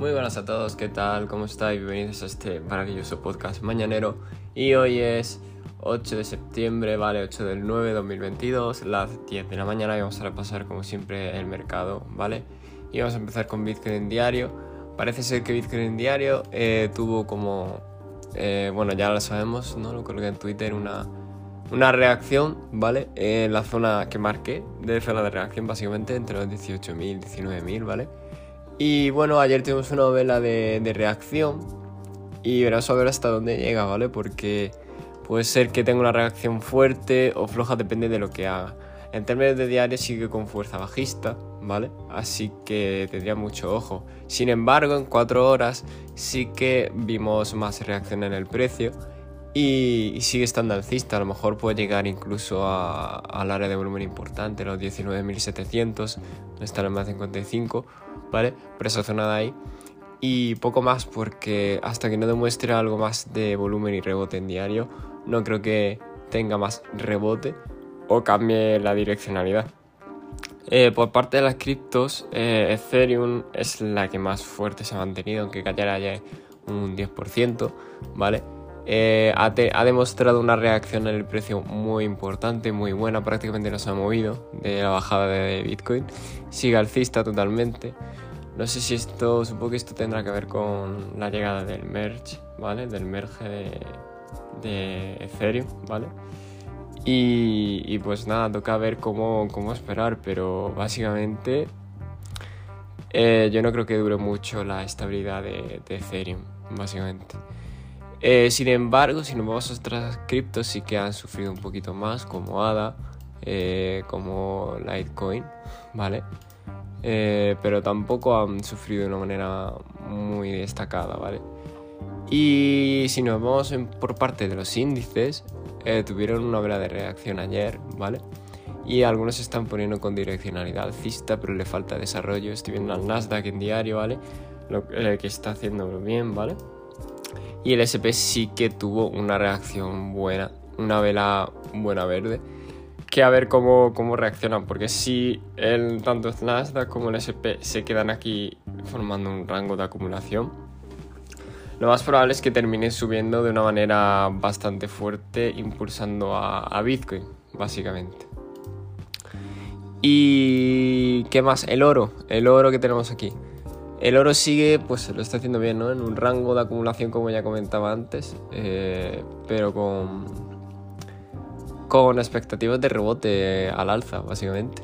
Muy buenas a todos, ¿qué tal? ¿Cómo estáis? Bienvenidos a este maravilloso podcast mañanero. Y hoy es 8 de septiembre, vale, 8 del 9 2022, las 10 de la mañana y vamos a repasar como siempre el mercado, ¿vale? Y vamos a empezar con Bitcoin diario. Parece ser que Bitcoin diario eh, tuvo como, eh, bueno, ya lo sabemos, ¿no? Lo colgué en Twitter, una, una reacción, ¿vale? En la zona que marqué de zona de reacción, básicamente entre los 18.000 y 19.000, ¿vale? Y bueno, ayer tuvimos una vela de, reacción y verás a ver hasta dónde llega, ¿vale? Porque puede ser que tenga una reacción fuerte o floja, depende de lo que haga. En términos de diario sigue con fuerza bajista, ¿vale? Así que tendría mucho ojo. Sin embargo, en 4 horas sí que vimos más reacción en el precio y, sigue estando alcista. A lo mejor puede llegar incluso al área de volumen importante, los 19.700, donde está el más 55, ¿vale? Por esa zona de ahí. Y poco más porque hasta que no demuestre algo más de volumen y rebote en diario, no creo que tenga más rebote o cambie la direccionalidad. Eh, por parte de las criptos, eh, Ethereum es la que más fuerte se ha mantenido, aunque cayera ya un 10%, ¿vale? Eh, ha, demostrado una reacción en el precio muy importante, muy buena, prácticamente no se ha movido de la bajada de Bitcoin. Sigue alcista totalmente. No sé si esto, supongo que esto tendrá que ver con la llegada del merge, ¿vale? Del merge de, Ethereum, ¿vale? Y, pues nada, toca ver cómo, esperar, pero básicamente eh, yo no creo que dure mucho la estabilidad de Ethereum, básicamente. Eh, sin embargo, si nos vamos a otras criptos, sí que han sufrido un poquito más, como ADA, eh, como Litecoin, ¿vale? Eh, pero tampoco han sufrido de una manera muy destacada, ¿vale? Y si nos vamos por parte de los índices, tuvieron una vela de reacción ayer, ¿vale? Y algunos se están poniendo con direccionalidad alcista, pero le falta desarrollo. Estoy viendo al Nasdaq en diario, ¿vale? Lo que está haciendo bien, ¿vale? Y el SP sí que tuvo una reacción buena, una vela buena verde. Que a ver cómo, cómo reaccionan, porque si el, tanto el Nasdaq como el SP se quedan aquí formando un rango de acumulación, lo más probable es que termine subiendo de una manera bastante fuerte, impulsando a, a Bitcoin, básicamente. ¿Y qué más? El oro, el oro que tenemos aquí. El oro sigue, pues lo está haciendo bien, ¿no? En un rango de acumulación, como ya comentaba antes, eh, pero con, con expectativas de rebote al alza, básicamente.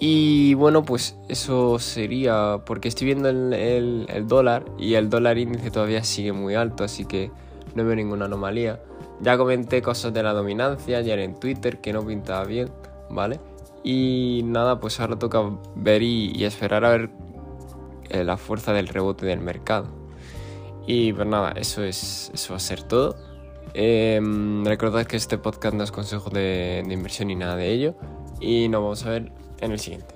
Y bueno, pues eso sería, porque estoy viendo el, dólar y el dólar índice todavía sigue muy alto, así que no veo ninguna anomalía. Ya comenté cosas de la dominancia ayer en Twitter que no pintaba bien, ¿vale? Y nada, pues ahora toca ver y esperar a ver la fuerza del rebote del mercado. Y pues nada, eso, es, eso va a ser todo. Eh, recordad que este podcast no es consejo de, de inversión ni nada de ello. Y nos vamos a ver en el siguiente.